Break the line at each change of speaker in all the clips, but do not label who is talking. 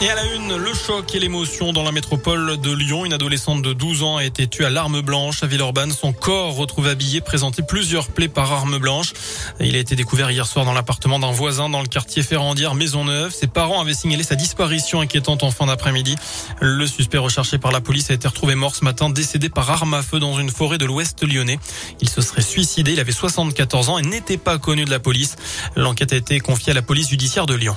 Et à la une, le choc et l'émotion dans la métropole de Lyon. Une adolescente de 12 ans a été tuée à l'arme blanche à Villeurbanne. Son corps retrouvé habillé présentait plusieurs plaies par arme blanche. Il a été découvert hier soir dans l'appartement d'un voisin dans le quartier Ferrandière Maisonneuve. Ses parents avaient signalé sa disparition inquiétante en fin d'après-midi. Le suspect recherché par la police a été retrouvé mort ce matin, décédé par arme à feu dans une forêt de l'ouest lyonnais. Il se serait suicidé. Il avait 74 ans et n'était pas connu de la police. L'enquête a été confiée à la police judiciaire de Lyon.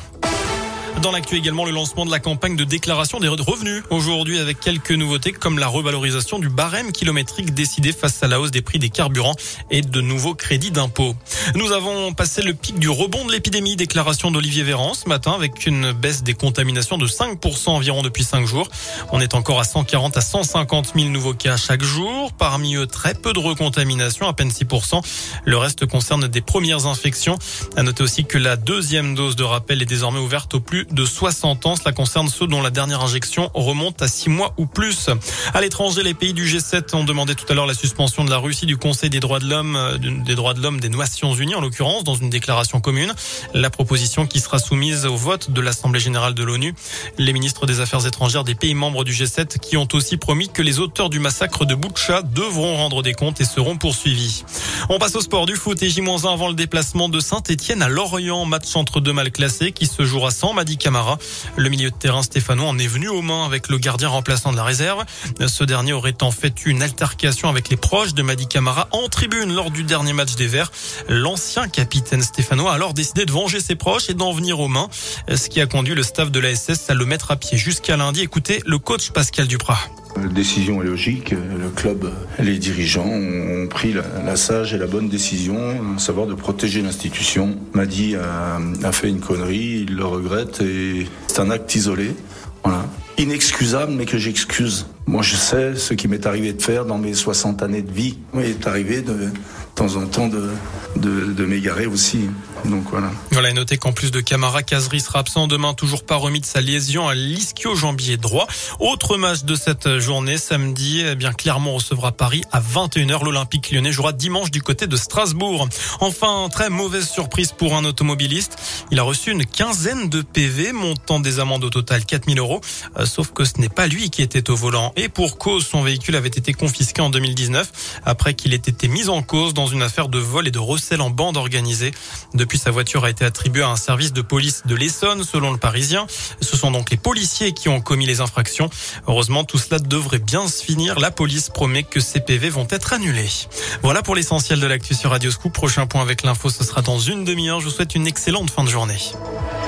Dans l'actu également, le lancement de la campagne de déclaration des revenus aujourd'hui avec quelques nouveautés comme la revalorisation du barème kilométrique décidé face à la hausse des prix des carburants et de nouveaux crédits d'impôt. Nous avons passé le pic du rebond de l'épidémie, déclaration d'Olivier Véran ce matin avec une baisse des contaminations de 5% environ depuis 5 jours. On est encore à 140 à 150 000 nouveaux cas chaque jour. Parmi eux, très peu de recontamination, à peine 6%. Le reste concerne des premières infections. À noter aussi que la deuxième dose de rappel est désormais ouverte au plus de 60 ans. Cela concerne ceux dont la dernière injection remonte à 6 mois ou plus. À l'étranger, les pays du G7 ont demandé tout à l'heure la suspension de la Russie du Conseil des droits de l'homme, euh, des droits de l'homme des Nations Unies en l'occurrence, dans une déclaration commune. La proposition qui sera soumise au vote de l'Assemblée générale de l'ONU. Les ministres des Affaires étrangères des pays membres du G7 qui ont aussi promis que les auteurs du massacre de Boutcha devront rendre des comptes et seront poursuivis. On passe au sport du foot et J-1 avant le déplacement de Saint-Etienne à Lorient, match entre deux mal classés qui se jouera sans Madi Camara. Le milieu de terrain stéphanois en est venu aux mains avec le gardien remplaçant de la réserve. Ce dernier aurait en fait une altercation avec les proches de Madi Camara en tribune lors du dernier match des Verts. L'ancien capitaine stéphanois a alors décidé de venger ses proches et d'en venir aux mains, ce qui a conduit le staff de la SS à le mettre à pied jusqu'à lundi. Écoutez le coach Pascal Duprat.
La décision est logique. Le club, les dirigeants ont pris la, sage et la bonne décision, à savoir de protéger l'institution. Madi a, fait une connerie, il le regrette et c'est un acte isolé. Inexcusable, mais que j'excuse. Moi, je sais ce qui m'est arrivé de faire dans mes 60 années de vie. Il est arrivé de, temps en temps de, de, m'égarer aussi. Donc voilà.
Voilà, et notez qu'en plus de Camara, Kazri sera absent demain, toujours pas remis de sa lésion à l'ischio-jambier droit. Autre match de cette journée, samedi, eh bien Clermont recevra Paris à 21h. L'Olympique lyonnais jouera dimanche du côté de Strasbourg. Enfin, très mauvaise surprise pour un automobiliste. Il a reçu une quinzaine de PV, montant des amendes au total 4000 euros. Euh, sauf que ce n'est pas lui qui était au volant. Et pour cause, son véhicule avait été confisqué en 2019 après qu'il ait été mis en cause dans une affaire de vol et de recel en bande organisée. Depuis, sa voiture a été attribuée à un service de police de l'Essonne, selon le Parisien. Ce sont donc les policiers qui ont commis les infractions. Heureusement, tout cela devrait bien se finir. La police promet que ces PV vont être annulés. Voilà pour l'essentiel de l'actu sur Radio Scoop. Prochain point avec l'info, ce sera dans une demi-heure. Je vous souhaite une excellente fin de journée.